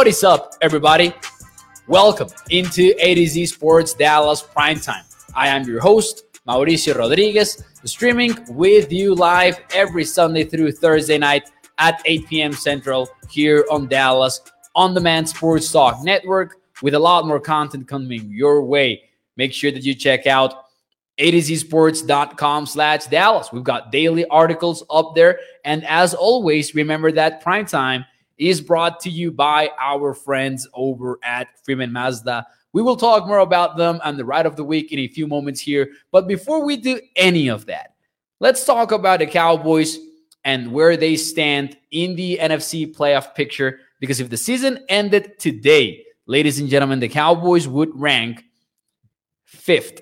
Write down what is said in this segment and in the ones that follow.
What is up, everybody? Welcome into A to Z Sports Dallas Primetime. I am your host, Mauricio Rodriguez, streaming with you live every Sunday through Thursday night at 8 p.m. Central here on Dallas On Demand Sports Talk Network with a lot more content coming your way. Make sure that you check out a to Z sports.com slash Dallas. We've got daily articles up there. And as always, remember that primetime is brought to you by our friends over at Freeman Mazda. We will talk more about them and the ride of the week in a few moments here. But before we do any of that, let's talk about the Cowboys and where they stand in the NFC playoff picture. Because if the season ended today, ladies and gentlemen, the Cowboys would rank fifth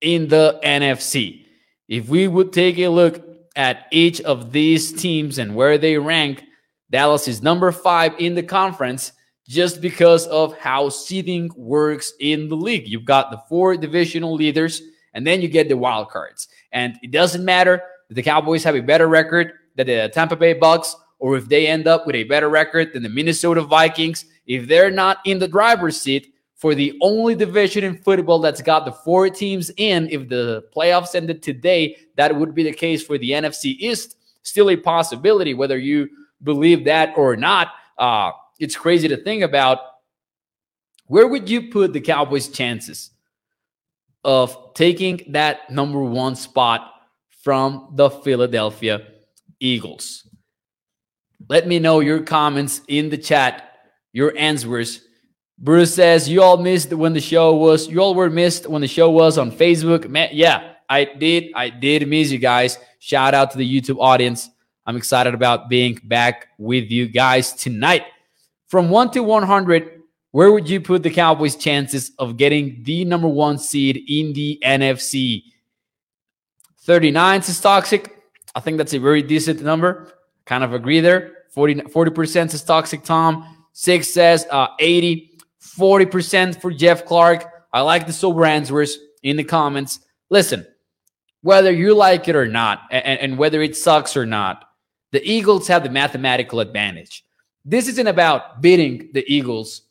in the NFC. If we would take a look at each of these teams and where they rank, Dallas is number five in the conference just because of how seeding works in the league. You've got the four divisional leaders, and then you get the wild cards. And it doesn't matter if the Cowboys have a better record than the Tampa Bay Bucks, or if they end up with a better record than the Minnesota Vikings. If they're not in the driver's seat for the only division in football that's got the four teams in, if the playoffs ended today, that would be the case for the NFC East. Still a possibility, whether you believe that or not. Uh, it's crazy to think about. Where would you put the Cowboys' chances of taking that number one spot from the Philadelphia Eagles? Let me know your comments in the chat, your answers. Bruce says you all missed when the show was you all were missed when the show was on Facebook. Man, yeah, I did. I did miss you guys. Shout out to the YouTube audience. I'm excited about being back with you guys tonight. From 1 to 100, where would you put the Cowboys' chances of getting the number one seed in the NFC? 39 is toxic. I think that's a very decent number. Kind of agree there. 40, 40% is toxic, Tom. Six says uh, 80. 40% for Jeff Clark. I like the sober answers in the comments. Listen, whether you like it or not, and, and whether it sucks or not, the Eagles have the mathematical advantage. This isn't about beating the Eagles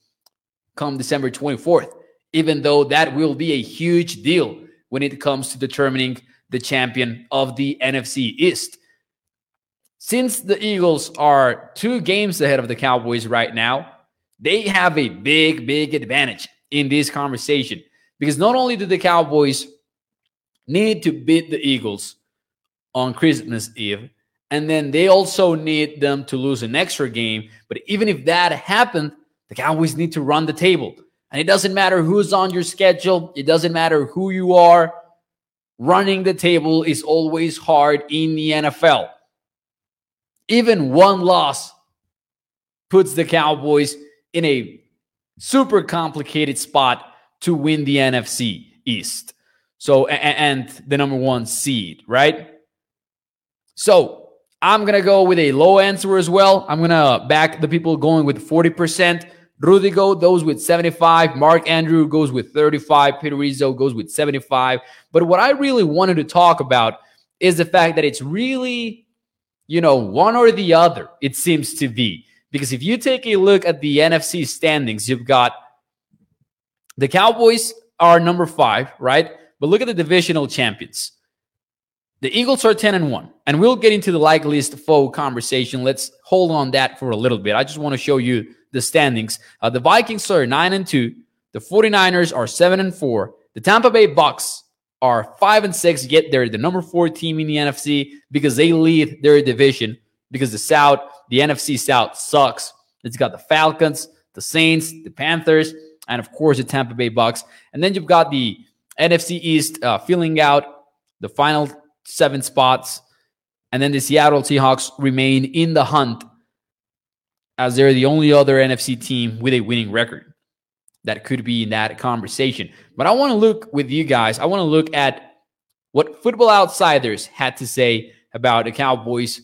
come December 24th, even though that will be a huge deal when it comes to determining the champion of the NFC East. Since the Eagles are two games ahead of the Cowboys right now, they have a big, big advantage in this conversation because not only do the Cowboys need to beat the Eagles on Christmas Eve, and then they also need them to lose an extra game. But even if that happened, the Cowboys need to run the table. And it doesn't matter who's on your schedule, it doesn't matter who you are. Running the table is always hard in the NFL. Even one loss puts the Cowboys in a super complicated spot to win the NFC East. So, and, and the number one seed, right? So, I'm going to go with a low answer as well. I'm going to back the people going with 40%. Rudigo goes with 75. Mark Andrew goes with 35. Peter Rizzo goes with 75. But what I really wanted to talk about is the fact that it's really, you know, one or the other, it seems to be. Because if you take a look at the NFC standings, you've got the Cowboys are number five, right? But look at the divisional champions. The Eagles are 10 and 1, and we'll get into the likeliest foe conversation. Let's hold on that for a little bit. I just want to show you the standings. Uh, the Vikings are 9 and 2, the 49ers are 7 and 4, the Tampa Bay Bucks are 5 and 6, yet they're the number 4 team in the NFC because they lead their division because the South, the NFC South sucks. It's got the Falcons, the Saints, the Panthers, and of course the Tampa Bay Bucks. And then you've got the NFC East uh, filling out the final seven spots. And then the Seattle Seahawks remain in the hunt as they're the only other NFC team with a winning record that could be in that conversation. But I want to look with you guys, I want to look at what Football Outsiders had to say about the Cowboys'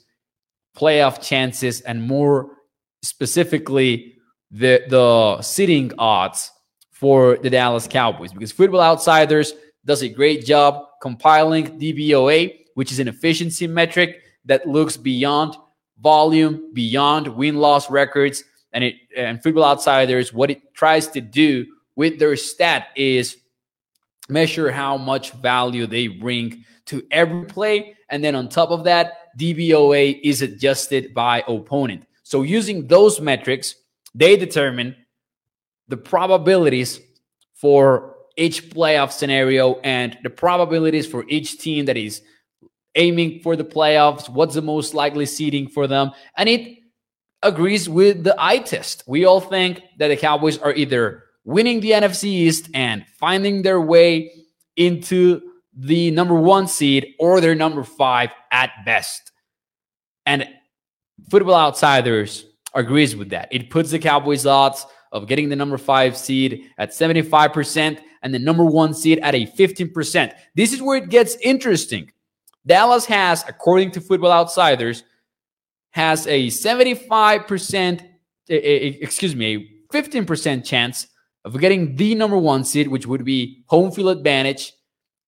playoff chances and more specifically the the sitting odds for the Dallas Cowboys because Football Outsiders does a great job compiling DVOA, which is an efficiency metric that looks beyond volume, beyond win loss records, and it and Football Outsiders, what it tries to do with their stat is measure how much value they bring to every play, and then on top of that, DVOA is adjusted by opponent. So using those metrics, they determine the probabilities for each playoff scenario and the probabilities for each team that is aiming for the playoffs, what's the most likely seeding for them. And it agrees with the eye test. We all think that the Cowboys are either winning the NFC East and finding their way into the number one seed or their number five at best. And Football Outsiders agrees with that. It puts the Cowboys' odds of getting the number five seed at 75% and the number one seed at a 15%. This is where it gets interesting. Dallas has, according to Football Outsiders, has a 75%, excuse me, a 15% chance of getting the number one seed, which would be home field advantage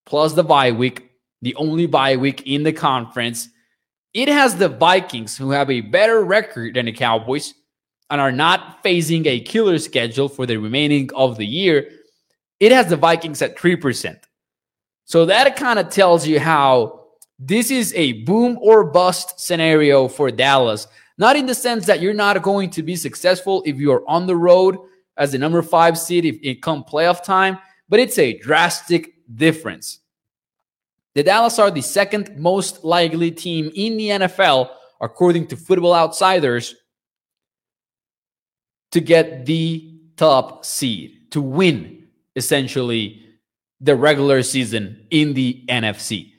plus the bye week, the only bye week in the conference. It has the Vikings, who have a better record than the Cowboys and are not facing a killer schedule for the remaining of the year. It has the Vikings at 3%. So that kind of tells you how this is a boom or bust scenario for Dallas. Not in the sense that you're not going to be successful if you are on the road as the number five seed if it come playoff time, but it's a drastic difference. The Dallas are the second most likely team in the NFL, according to Football Outsiders, to get the top seed, to win essentially the regular season in the NFC.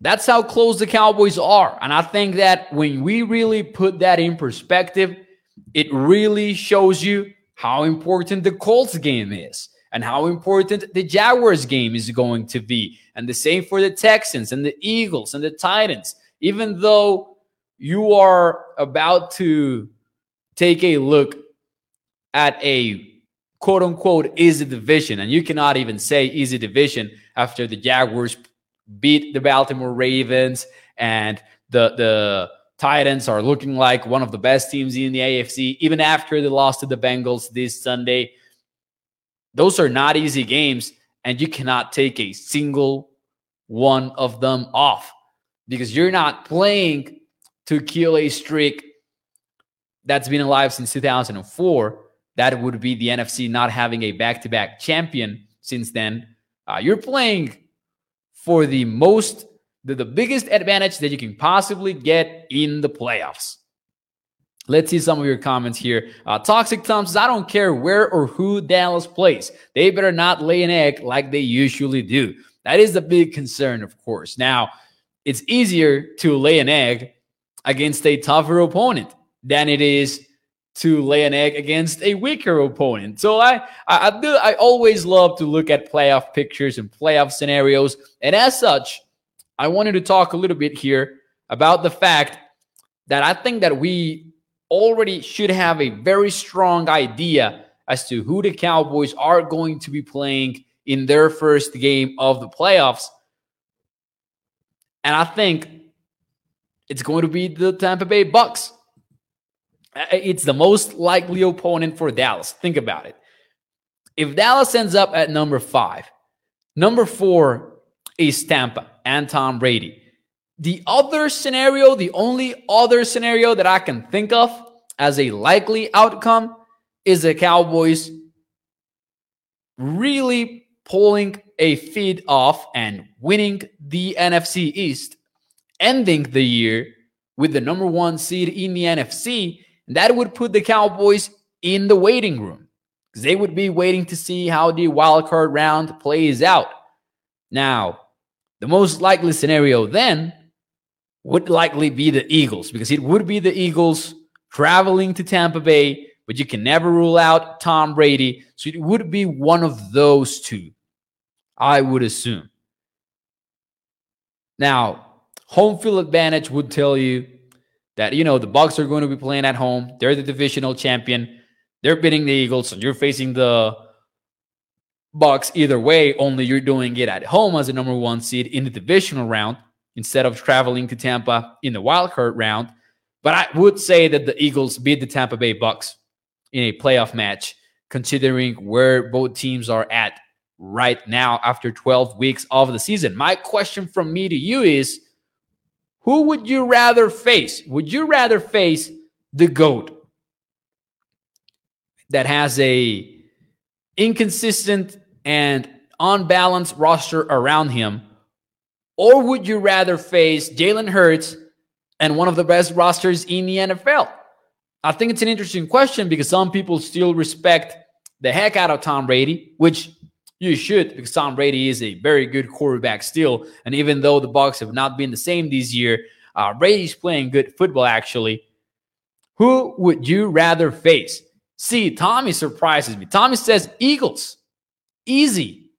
That's how close the Cowboys are. And I think that when we really put that in perspective, it really shows you how important the Colts game is and how important the Jaguars game is going to be. And the same for the Texans and the Eagles and the Titans. Even though you are about to take a look at a quote unquote easy division, and you cannot even say easy division after the Jaguars beat the Baltimore Ravens and the the Titans are looking like one of the best teams in the AFC even after they lost to the Bengals this Sunday. Those are not easy games and you cannot take a single one of them off because you're not playing to kill a streak that's been alive since 2004. That would be the NFC not having a back to back champion since then. Uh, you're playing for the most, the, the biggest advantage that you can possibly get in the playoffs. Let's see some of your comments here. Uh, Toxic Tom I don't care where or who Dallas plays. They better not lay an egg like they usually do. That is a big concern, of course. Now, it's easier to lay an egg against a tougher opponent than it is to lay an egg against a weaker opponent. So I, I, I, do, I always love to look at playoff pictures and playoff scenarios. And as such, I wanted to talk a little bit here about the fact that I think that we already should have a very strong idea as to who the Cowboys are going to be playing in their first game of the playoffs. And I think it's going to be the Tampa Bay Bucks. Uh, it's the most likely opponent for Dallas. Think about it. If Dallas ends up at number five, number four is Tampa and Tom Brady. The other scenario, the only other scenario that I can think of as a likely outcome is the Cowboys really pulling a feed off and winning the NFC East, ending the year with the number one seed in the NFC that would put the Cowboys in the waiting room because they would be waiting to see how the wild card round plays out. Now, the most likely scenario then would likely be the Eagles because it would be the Eagles traveling to Tampa Bay, but you can never rule out Tom Brady. So it would be one of those two, I would assume. Now, home field advantage would tell you that you know the Bucks are going to be playing at home. They're the divisional champion. They're beating the Eagles, and you're facing the Bucks either way. Only you're doing it at home as a number one seed in the divisional round instead of traveling to Tampa in the wild card round. But I would say that the Eagles beat the Tampa Bay Bucks in a playoff match, considering where both teams are at right now after 12 weeks of the season. My question from me to you is who would you rather face? Would you rather face the GOAT that has a inconsistent and unbalanced roster around him? Or would you rather face Jalen Hurts and one of the best rosters in the NFL? I think it's an interesting question because some people still respect the heck out of Tom Brady, which you should because Tom Brady is a very good quarterback still. And even though the Bucks have not been the same this year, uh, Brady's playing good football actually. Who would you rather face? See, Tommy surprises me. Tommy says Eagles. Easy.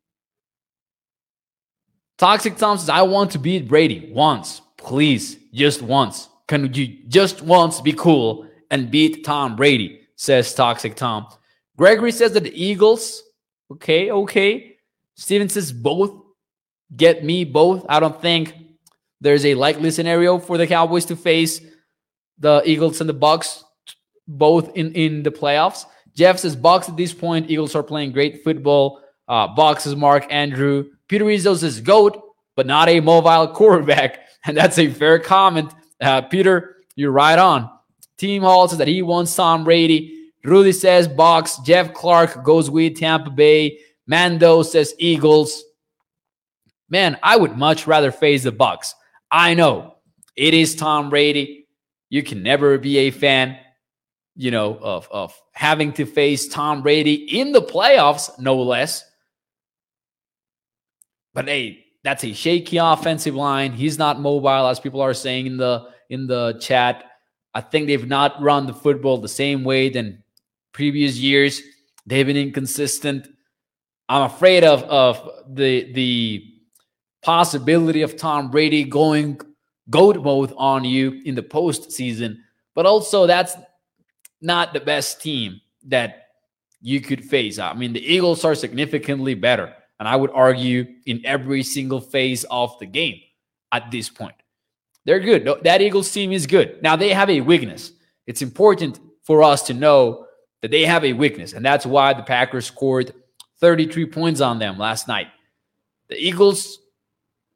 Toxic Tom says, I want to beat Brady once. Please, just once. Can you just once be cool and beat Tom Brady? Says Toxic Tom. Gregory says that the Eagles, okay, okay. Steven says both. Get me both. I don't think there's a likely scenario for the Cowboys to face the Eagles and the Bucks both in, in the playoffs. Jeff says Bucks at this point. Eagles are playing great football. Uh, Bucks is Mark Andrew. Peter Rizzo says GOAT, but not a mobile quarterback. And that's a fair comment. Uh, Peter, you're right on. Team Hall says that he wants Tom Brady. Rudy says Bucks. Jeff Clark goes with Tampa Bay. Mando says Eagles. Man, I would much rather face the Bucks. I know it is Tom Brady. You can never be a fan you know, of, of having to face Tom Brady in the playoffs, no less. But hey, that's a shaky offensive line. He's not mobile, as people are saying in the in the chat. I think they've not run the football the same way than previous years. They've been inconsistent. I'm afraid of of the the possibility of Tom Brady going goat mode on you in the postseason. But also, that's not the best team that you could face. I mean, the Eagles are significantly better. And I would argue in every single phase of the game at this point. They're good. That Eagles team is good. Now, they have a weakness. It's important for us to know that they have a weakness. And that's why the Packers scored 33 points on them last night. The Eagles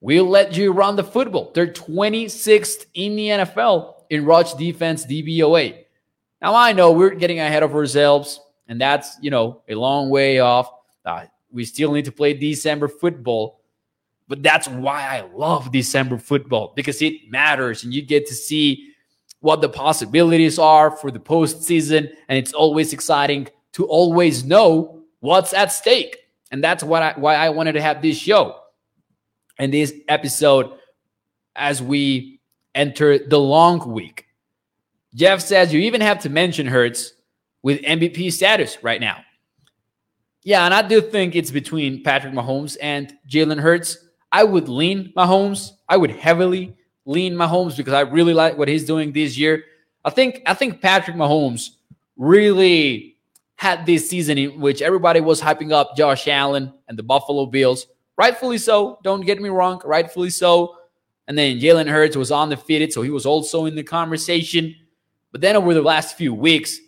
will let you run the football. They're 26th in the NFL in rush defense DVOA. Now I know we're getting ahead of ourselves, and that's you know a long way off. Uh, we still need to play December football, but that's why I love December football because it matters, and you get to see what the possibilities are for the postseason, and it's always exciting to always know what's at stake, and that's what I, why I wanted to have this show and this episode as we enter the long week Jeff says you even have to mention Hurts with MVP status right now. Yeah, and I do think it's between Patrick Mahomes and Jalen Hurts. I would lean Mahomes. I would heavily lean Mahomes because I really like what he's doing this year. I think I think Patrick Mahomes really had this season in which everybody was hyping up Josh Allen and the Buffalo Bills. Rightfully so. Don't get me wrong. Rightfully so. And then Jalen Hurts was undefeated, so he was also in the conversation. But then over the last few weeks,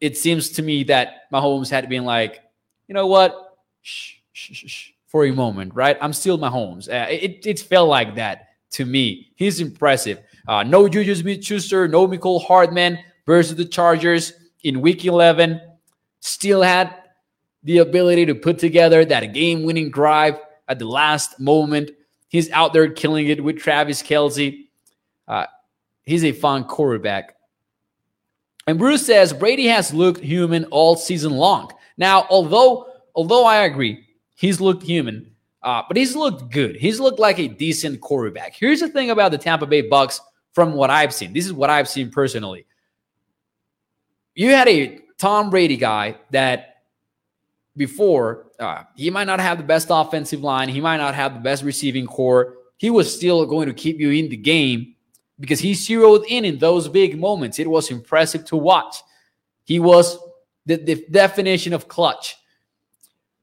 it seems to me that Mahomes had been like, you know what, shh, shh, shh, for a moment, right? I'm still Mahomes. Uh, it, it felt like that to me. He's impressive. Uh, no Juju Smith-Schuster, no Mecole Hardman versus the Chargers in Week 11. Still had the ability to put together that game-winning drive at the last moment. He's out there killing it with Travis Kelce. Uh, he's a fun quarterback. And Bruce says Brady has looked human all season long. Now, although although I agree, he's looked human, uh, but he's looked good. He's looked like a decent quarterback. Here's the thing about the Tampa Bay Bucks from what I've seen. This is what I've seen personally. You had a Tom Brady guy that before uh, he might not have the best offensive line, he might not have the best receiving corps. He was still going to keep you in the game because he zeroed in in those big moments. It was impressive to watch. He was the, the definition of clutch.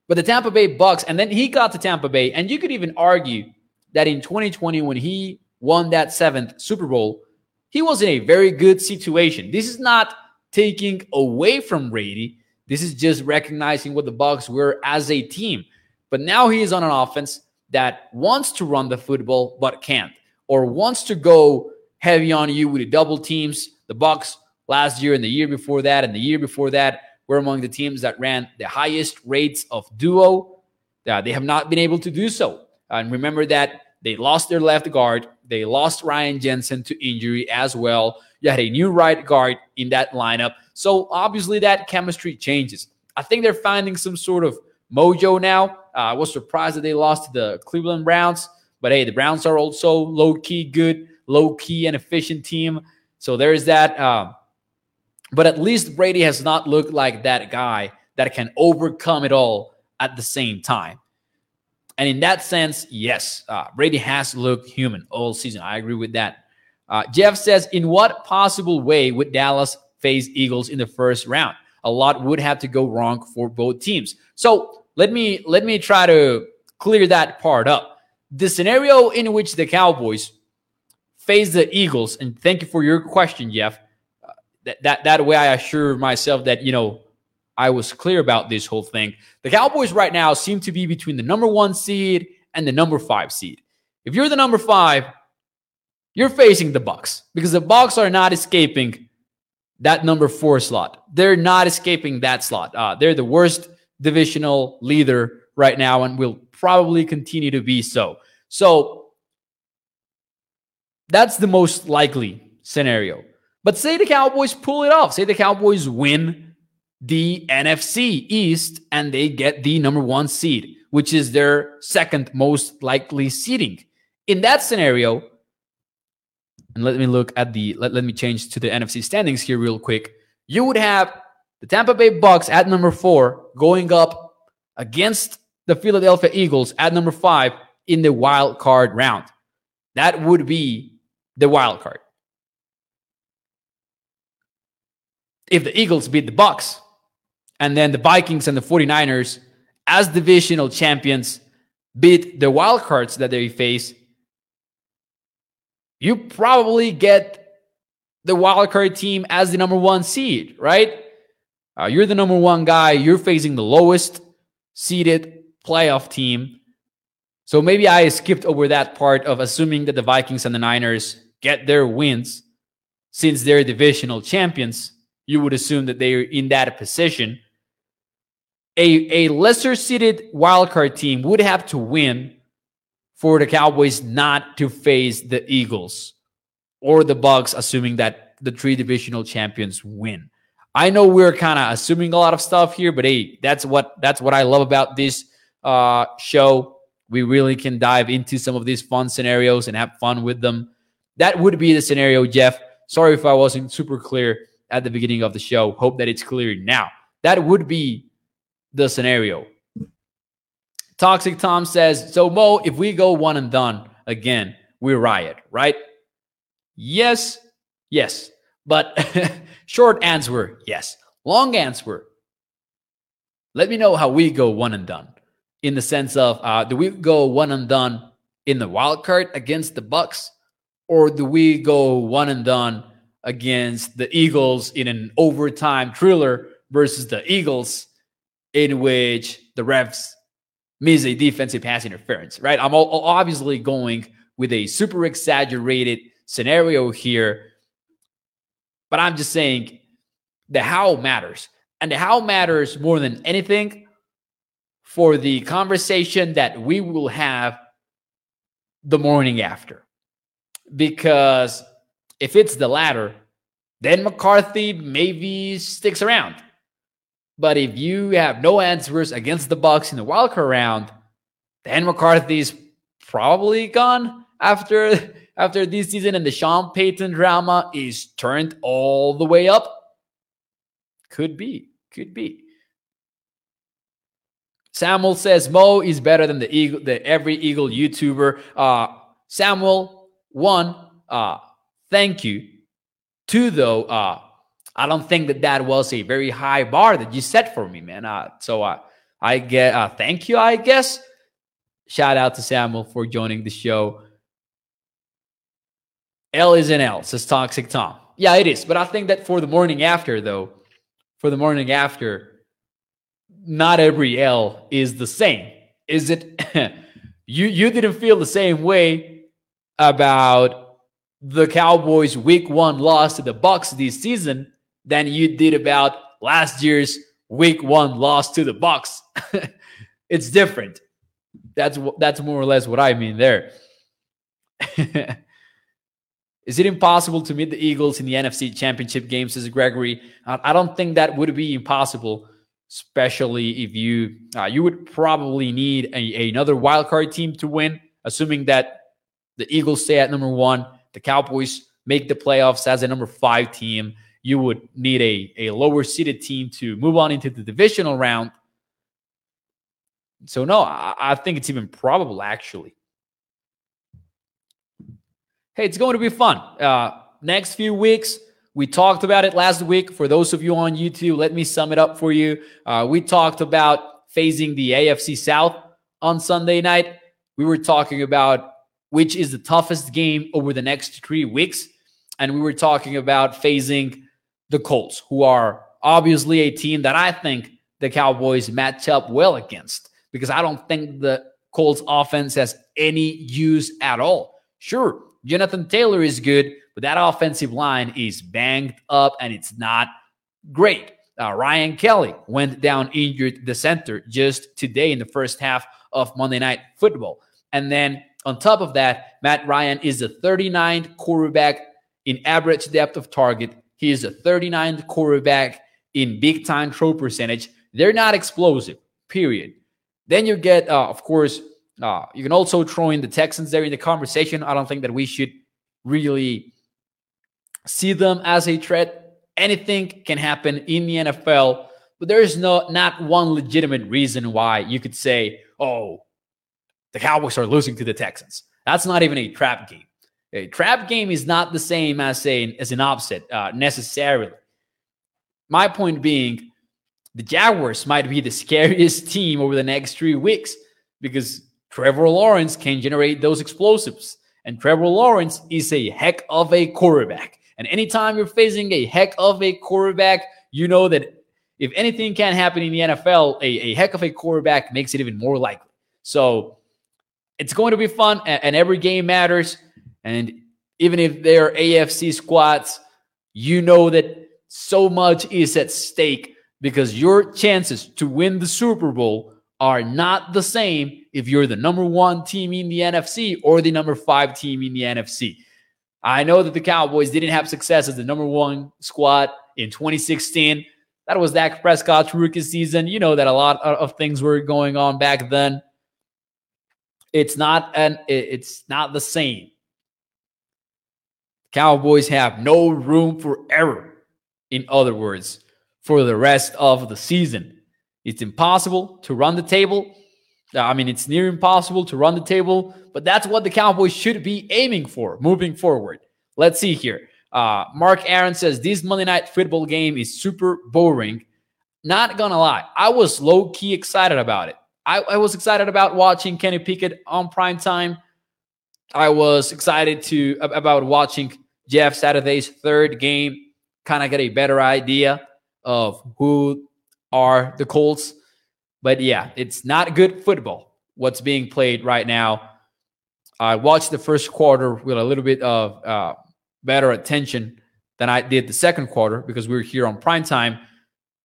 But the Tampa Bay Bucks, and then he got to Tampa Bay, and you could even argue that in 2020, when he won that seventh Super Bowl, he was in a very good situation. This is not taking away from Brady. This is just recognizing what the Bucks were as a team. But now he is on an offense that wants to run the football but can't, or wants to go heavy on you with the double teams. The Bucks last year and the year before that and the year before that were among the teams that ran the highest rates of duo. Uh, they have not been able to do so. And remember that they lost their left guard. They lost Ryan Jensen to injury as well. You had a new right guard in that lineup. So obviously that chemistry changes. I think they're finding some sort of mojo now. Uh, I was surprised that they lost to the Cleveland Browns, but hey, the Browns are also low key good, low key and efficient team. So there's that. Uh, but at least Brady has not looked like that guy that can overcome it all at the same time. And in that sense, yes, uh, Brady has looked human all season. I agree with that. Uh, Jeff says, in what possible way would Dallas face Eagles in the first round? A lot would have to go wrong for both teams. So let me let me try to clear that part up. The scenario in which the Cowboys face the Eagles, and thank you for your question, Jeff. That, that that way, I assure myself that you know I was clear about this whole thing. The Cowboys right now seem to be between the number one seed and the number five seed. If you're the number five, you're facing the Bucks because the Bucks are not escaping that number four slot. They're not escaping that slot. Uh, they're the worst divisional leader right now and will probably continue to be so. So that's the most likely scenario. But say the Cowboys pull it off. Say the Cowboys win the NFC East and they get the number one seed, which is their second most likely seeding. In that scenario, and let me look at the let, let me change to the NFC standings here real quick. You would have the Tampa Bay Bucks at number four going up against the Philadelphia Eagles at number five in the wild card round. That would be the wild card. If the Eagles beat the Bucks and then the Vikings and the 49ers, as divisional champions, beat the wild cards that they face, you probably get the wild card team as the number one seed, right? Uh, you're the number one guy. You're facing the lowest seeded playoff team. So maybe I skipped over that part of assuming that the Vikings and the Niners get their wins since they're divisional champions. You would assume that they're in that position a, a lesser seeded wildcard team would have to win for the Cowboys not to face the Eagles or the Bucks, assuming that the three divisional champions win. I know we're kind of assuming a lot of stuff here, but hey, that's what that's what I love about this uh, show. We really can dive into some of these fun scenarios and have fun with them. That would be the scenario, Jeff. Sorry if I wasn't super clear at the beginning of the show. Hope that it's clear now. That would be the scenario. Toxic Tom says, So, Mo, if we go one and done again, we riot, right? Yes, yes. But short answer, yes. Long answer, let me know how we go one and done in the sense of uh, do we go one and done in the wild card against the Bucks, or do we go one and done against the Eagles in an overtime thriller versus the Eagles in which the refs miss a defensive pass interference, right? I'm obviously going with a super exaggerated scenario here, but I'm just saying the how matters. And the how matters more than anything for the conversation that we will have the morning after. Because if it's the latter, then McCarthy maybe sticks around. But if you have no answers against the Bucs in the wildcard round, then McCarthy's probably gone after after this season, and the Sean Payton drama is turned all the way up. Could be, could be. Samuel says Mo is better than the Eagle, the every Eagle YouTuber. Uh, Samuel, one, uh, thank you. Two, though, uh, I don't think that that was a very high bar that you set for me, man. Uh, so uh, I get uh, thank you, I guess. Shout out to Samuel for joining the show. L is an L, says Toxic Tom. Yeah, it is. But I think that for the morning after, though, for the morning after, not every L is the same. Is it? you you didn't feel the same way about the Cowboys' Week One loss to the Bucks this season than you did about last year's Week One loss to the Bucks. it's different. That's that's more or less what I mean there. Is it impossible to meet the Eagles in the NFC Championship game? Says Gregory. I don't think that would be impossible, especially if you uh, you would probably need a, another wildcard team to win, assuming that the Eagles stay at number one, the Cowboys make the playoffs as a number five team. You would need a, a lower seeded team to move on into the divisional round. So no, I, I think it's even probable actually hey, it's going to be fun. Uh, next few weeks, we talked about it last week. For those of you on YouTube, let me sum it up for you. Uh, we talked about phasing the AFC South on Sunday night. We were talking about which is the toughest game over the next three weeks. And we were talking about facing the Colts, who are obviously a team that I think the Cowboys match up well against because I don't think the Colts offense has any use at all. Sure, Jonathan Taylor is good, but that offensive line is banged up and it's not great. Uh, Ryan Kelly went down injured, the center, just today in the first half of Monday Night Football. And then on top of that, Matt Ryan is the 39th quarterback in average depth of target. He is the 39th quarterback in big time throw percentage. They're not explosive, period. Then you get, uh, of course, uh, you can also throw in the Texans there in the conversation. I don't think that we should really see them as a threat. Anything can happen in the NFL, but there is no not one legitimate reason why you could say, "Oh, the Cowboys are losing to the Texans." That's not even a trap game. A trap game is not the same as saying as an upset uh, necessarily. My point being, the Jaguars might be the scariest team over the next three weeks because Trevor Lawrence can generate those explosives. And Trevor Lawrence is a heck of a quarterback. And anytime you're facing a heck of a quarterback, you know that if anything can happen in the NFL, a, a heck of a quarterback makes it even more likely. So it's going to be fun, and, every game matters. And even if they're AFC squads, you know that so much is at stake because your chances to win the Super Bowl are not the same if you're the number one team in the NFC or the number five team in the NFC. I know that the Cowboys didn't have success as the number one squad in 2016. That was Dak Prescott's rookie season. You know that a lot of things were going on back then. It's not an it's not the same. Cowboys have no room for error. In other words, for the rest of the season. It's impossible to run the table. Uh, I mean, it's near impossible to run the table, but that's what the Cowboys should be aiming for moving forward. Let's see here. Uh, Mark Aaron says this Monday night football game is super boring. Not gonna lie, I was low key excited about it. I, I was excited about watching Kenny Pickett on prime time. I was excited to about watching Jeff Saturday's third game, kind of get a better idea of who are the Colts. But yeah, it's not good football what's being played right now. I watched the first quarter with a little bit of uh, better attention than I did the second quarter because we were here on prime time,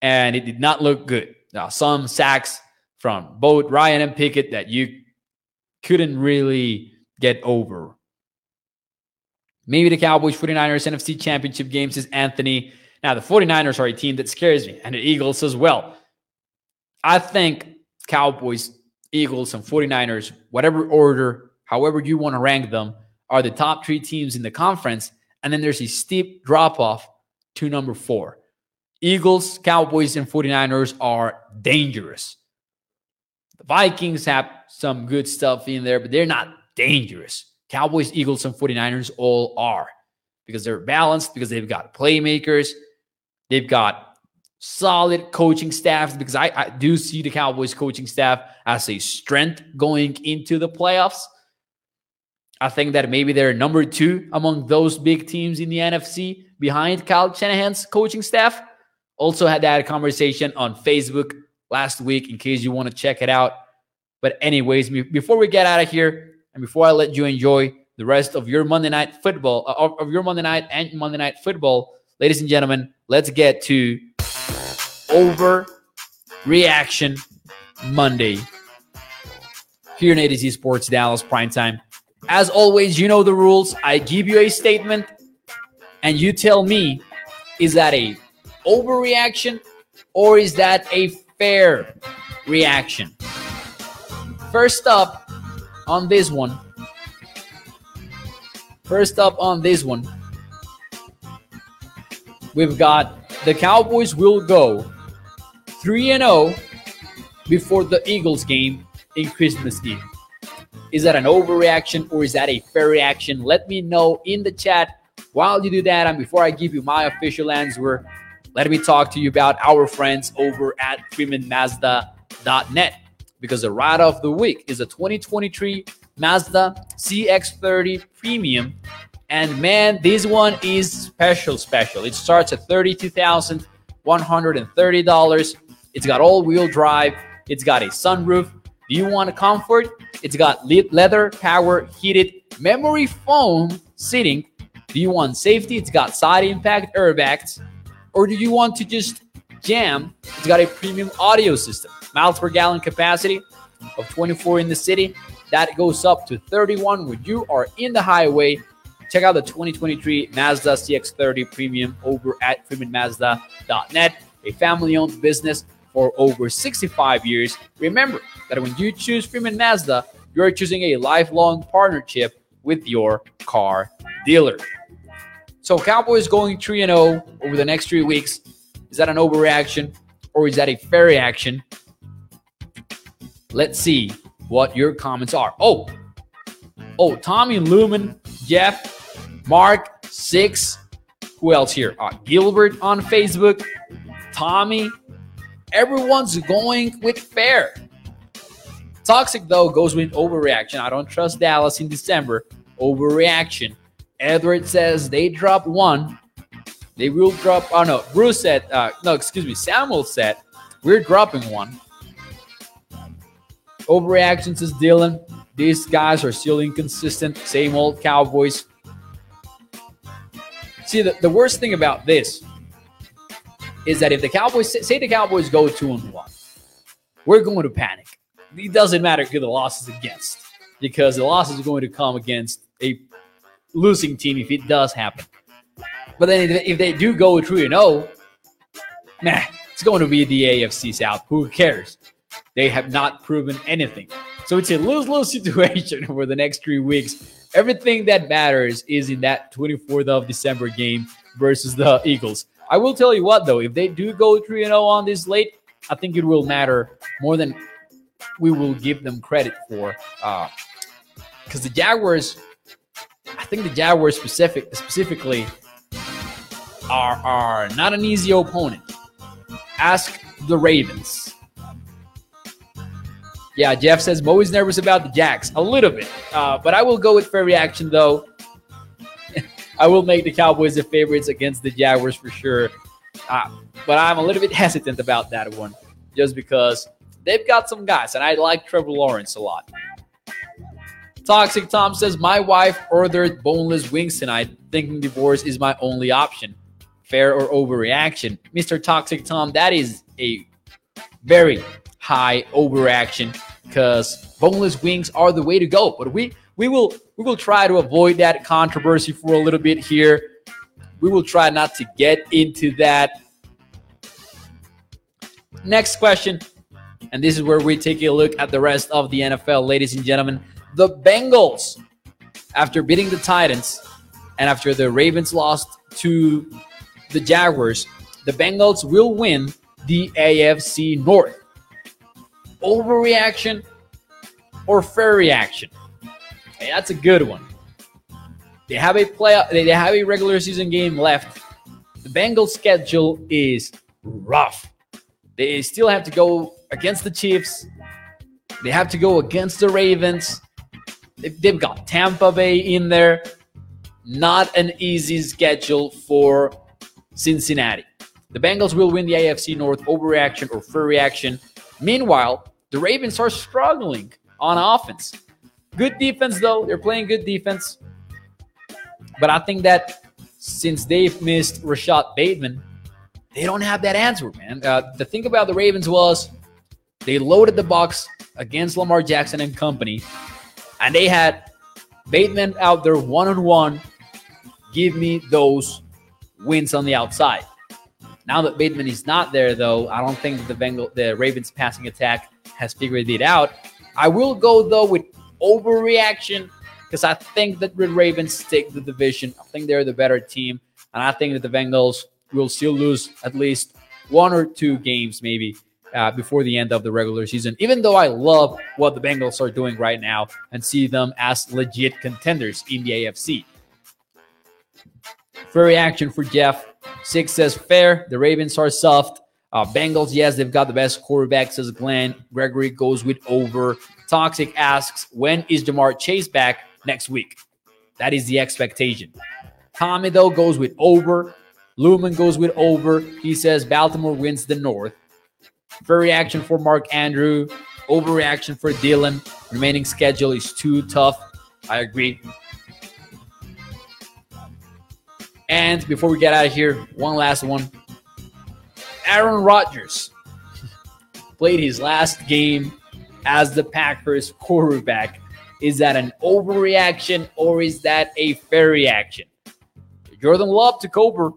and it did not look good. Now, some sacks from both Ryan and Pickett that you couldn't really get over. Maybe the Cowboys 49ers NFC Championship games is Anthony. Now, the 49ers are a team that scares me, and the Eagles as well. I think Cowboys, Eagles, and 49ers, whatever order, however you want to rank them, are the top three teams in the conference. And then there's a steep drop off to number four. Eagles, Cowboys, and 49ers are dangerous. Vikings have some good stuff in there, but they're not dangerous. Cowboys, Eagles, and 49ers all are because they're balanced, because they've got playmakers, They've got solid coaching staffs because I, I do see the Cowboys coaching staff as a strength going into the playoffs. I think that maybe they're number two among those big teams in the NFC behind Kyle Shanahan's coaching staff. Also had that conversation on Facebook last week in case you want to check it out. But anyways, before we get out of here and before I let you enjoy the rest of your Monday night football, uh, of your Monday night and Monday night football, ladies and gentlemen, let's get to overreaction Monday here in A to Z Sports Dallas Prime Time. As always, you know the rules. I give you a statement and you tell me is that a overreaction or is that a fair reaction? First up on this one. First up on this one. We've got the Cowboys will go 3 and 0 before the Eagles game in Christmas Eve. Is that an overreaction or is that a fair reaction? Let me know in the chat while you do that. And before I give you my official answer, let me talk to you about our friends over at FreemanMazda.net because the ride of the week is a 2023 Mazda CX30 Premium. And man, this one is special, special. It starts at $32,130. It's got all wheel drive, it's got a sunroof. Do you want a comfort? It's got leather power heated memory foam seating. Do you want safety? It's got side impact airbags. Or do you want to just jam? It's got a premium audio system. Miles per gallon capacity of 24 in the city. That goes up to 31 when you are in the highway. Check out the 2023 Mazda CX30 Premium over at FreemanMazda.net, a family owned business for over 65 years. Remember that when you choose Freeman Mazda, you're choosing a lifelong partnership with your car dealer. So Cowboys going 3 and 0 over the next three weeks. Is that an overreaction or is that a fair reaction? Let's see what your comments are. Oh, oh, Tommy Lumen, Jeff, Mark, Six. Who else here? Uh, Gilbert on Facebook, Tommy. Everyone's going with fair. Toxic, though, goes with overreaction. I don't trust Dallas in December. Overreaction. Edward says they drop one. They will drop. Oh no, Bruce said. Uh, no, excuse me. Samuel said we're dropping one. Overreaction says Dylan. These guys are still inconsistent. Same old Cowboys. See, the, the worst thing about this is that if the Cowboys say the Cowboys go two and one, we're going to panic. It doesn't matter who the loss is against because the loss is going to come against a losing team if it does happen. But then if they do go 3 0, nah, it's going to be the AFC South. Who cares? They have not proven anything. So it's a lose lose situation for the next three weeks. Everything that matters is in that 24th of December game versus the Eagles. I will tell you what, though, if they do go 3 0 on this late, I think it will matter more than we will give them credit for. Because uh, the Jaguars I think the Jaguars specific specifically are are not an easy opponent. Ask the Ravens. Yeah, Jeff says Mo is nervous about the Jacks a little bit, uh, but I will go with fair reaction though. I will make the Cowboys the favorites against the Jaguars for sure, uh, but I'm a little bit hesitant about that one, just because they've got some guys, and I like Trevor Lawrence a lot. Toxic Tom says, My wife ordered boneless wings tonight, thinking divorce is my only option. Fair or overreaction? Mr. Toxic Tom, that is a very high overreaction because boneless wings are the way to go. But we we will we will try to avoid that controversy for a little bit here. We will try not to get into that. Next question. And this is where we take a look at the rest of the NFL, ladies and gentlemen the Bengals, after beating the Titans and after the Ravens lost to the Jaguars, the Bengals will win the AFC North. Overreaction or fair reaction? Hey, that's a good one. They have a play. They have a regular season game left. The Bengals' schedule is rough. They still have to go against the Chiefs. They have to go against the Ravens. They've got Tampa Bay in there. Not an easy schedule for Cincinnati. The Bengals will win the AFC North overreaction or fair reaction. Meanwhile, the Ravens are struggling on offense. Good defense, though. They're playing good defense. But I think that since they've missed Rashod Bateman, they don't have that answer, man. Uh, the thing about the Ravens was they loaded the box against Lamar Jackson and company, and they had Bateman out there one on one. Give me those wins on the outside. Now that Bateman is not there, though, I don't think the Bengal, the Ravens passing attack has figured it out. I will go though with overreaction because I think that the Ravens take the division. I think they're the better team, and I think that the Bengals will still lose at least one or two games, maybe uh, before the end of the regular season. Even though I love what the Bengals are doing right now and see them as legit contenders in the AFC. Fair reaction for Jeff. Six says fair. The Ravens are soft. Uh, Bengals, yes, they've got the best quarterback, says Glenn. Gregory goes with over. Toxic asks, when is Ja'Marr Chase back next week? That is the expectation. Tommy, though, goes with over. Lumen goes with over. He says Baltimore wins the North. Fair reaction for Mark Andrew. Overreaction for Dylan. Remaining schedule is too tough. I agree. And before we get out of here, one last one. Aaron Rodgers played his last game as the Packers quarterback. Is that an overreaction or is that a fair reaction? Jordan Love took over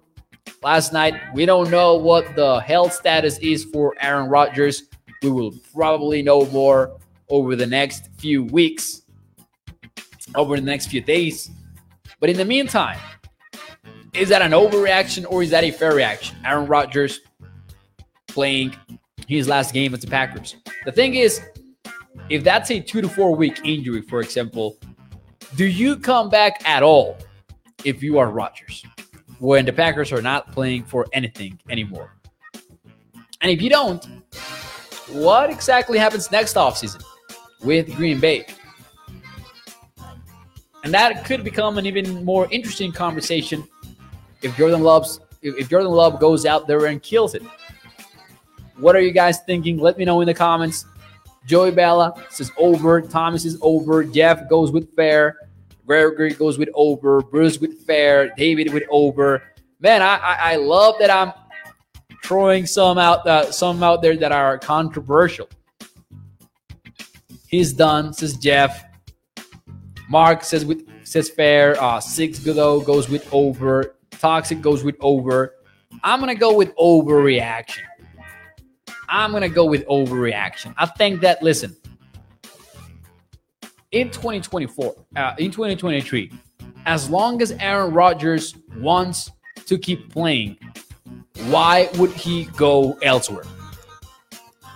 last night. We don't know what the health status is for Aaron Rodgers. We will probably know more over the next few weeks, over the next few days. But in the meantime, is that an overreaction or is that a fair reaction? Aaron Rodgers playing his last game with the Packers. The thing is, if that's a two to four week injury, for example, do you come back at all if you are Rodgers when the Packers are not playing for anything anymore? And if you don't, what exactly happens next offseason with Green Bay? And that could become an even more interesting conversation if Jordan Love's if Jordan Love goes out there and kills it. What are you guys thinking? Let me know in the comments. Joey Bella says over. Thomas is over. Jeff goes with fair. Gregory goes with over. Bruce with fair. David with over. Man, I I, I love that I'm throwing some out uh, some out there that are controversial. He's done, says Jeff. Mark says with says fair. Uh, six Godot goes with over. Toxic goes with over. I'm gonna go with overreaction. I'm gonna go with overreaction. I think that listen, in 2024, uh, in 2023, as long as Aaron Rodgers wants to keep playing, why would he go elsewhere?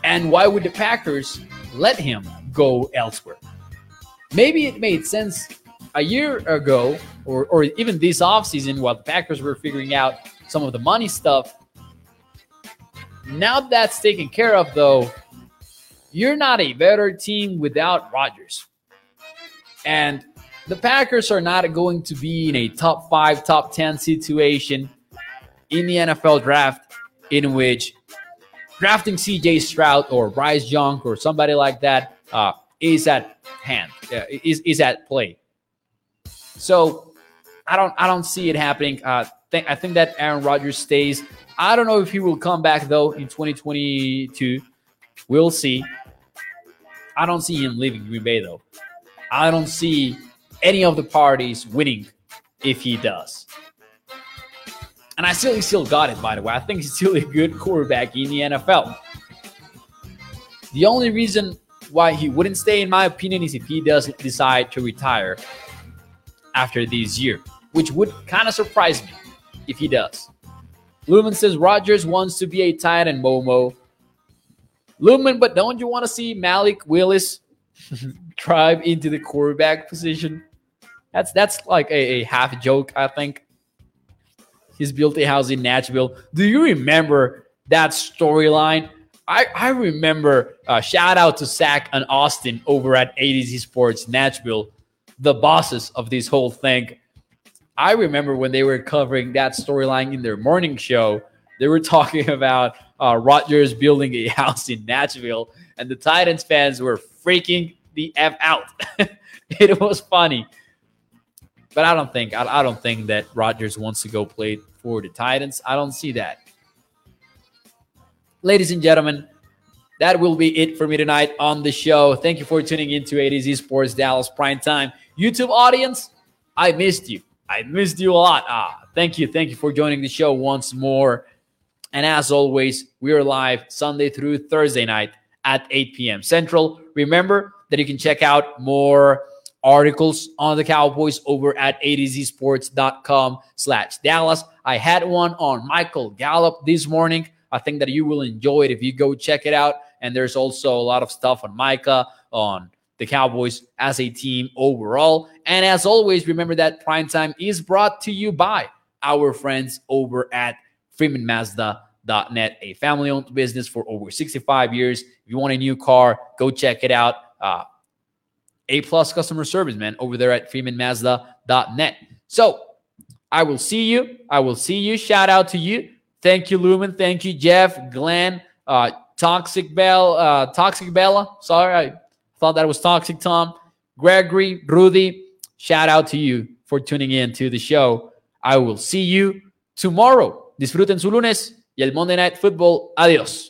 And why would the Packers let him go elsewhere? Maybe it made sense a year ago or, or even this offseason while the Packers were figuring out some of the money stuff. Now that's taken care of, though, you're not a better team without Rodgers. And the Packers are not going to be in a top five, top 10 situation in the NFL draft in which drafting CJ Stroud or Bryce Young or somebody like that uh, is at hand, uh, is, is at play. So I don't I don't see it happening. Uh, th- I think that Aaron Rodgers stays. I don't know if he will come back though in 2022. We'll see. I don't see him leaving Green Bay though. I don't see any of the parties winning if he does. And I still still got it by the way. I think he's still a good quarterback in the NFL. The only reason why he wouldn't stay, in my opinion, is if he does decide to retire after this year, which would kind of surprise me if he does. Lumen says Rodgers wants to be a tight end, Momo. Lumen, but don't you want to see Malik Willis drive into the quarterback position? That's that's like a, a half joke, I think. He's built a house in Nashville. Do you remember that storyline? I, I remember uh, shout out to Zach and Austin over at A to Z Sports Nashville the bosses of this whole thing. I remember when they were covering that storyline in their morning show, they were talking about uh, Rodgers building a house in Nashville, and the Titans fans were freaking the f out. it was funny, but I don't think I, I don't think that Rodgers wants to go play for the Titans. I don't see that. Ladies and gentlemen, that will be it for me tonight on the show. Thank you for tuning in to A to Z Sports Dallas Prime Time. YouTube audience, I missed you. I missed you a lot. Ah, thank you. Thank you for joining the show once more. And as always, we are live Sunday through Thursday night at 8 p.m. Central. Remember that you can check out more articles on the Cowboys over at atozsports.com slash Dallas. I had one on Michael Gallup this morning. I think that you will enjoy it if you go check it out. And there's also a lot of stuff on Micah, on the Cowboys as a team overall. And as always, remember that Primetime is brought to you by our friends over at FreemanMazda.net, a family owned business for over 65 years. If you want a new car, go check it out. Uh, a plus customer service, man, over there at FreemanMazda.net. So I will see you. I will see you. Shout out to you. Thank you, Lumen. Thank you, Jeff, Glenn, uh, Toxic Bell, uh, Toxic Bella. Sorry, I thought that was Toxic Tom. Gregory, Rudy, shout out to you for tuning in to the show. I will see you tomorrow. Disfruten su lunes y el Monday Night Football. Adiós.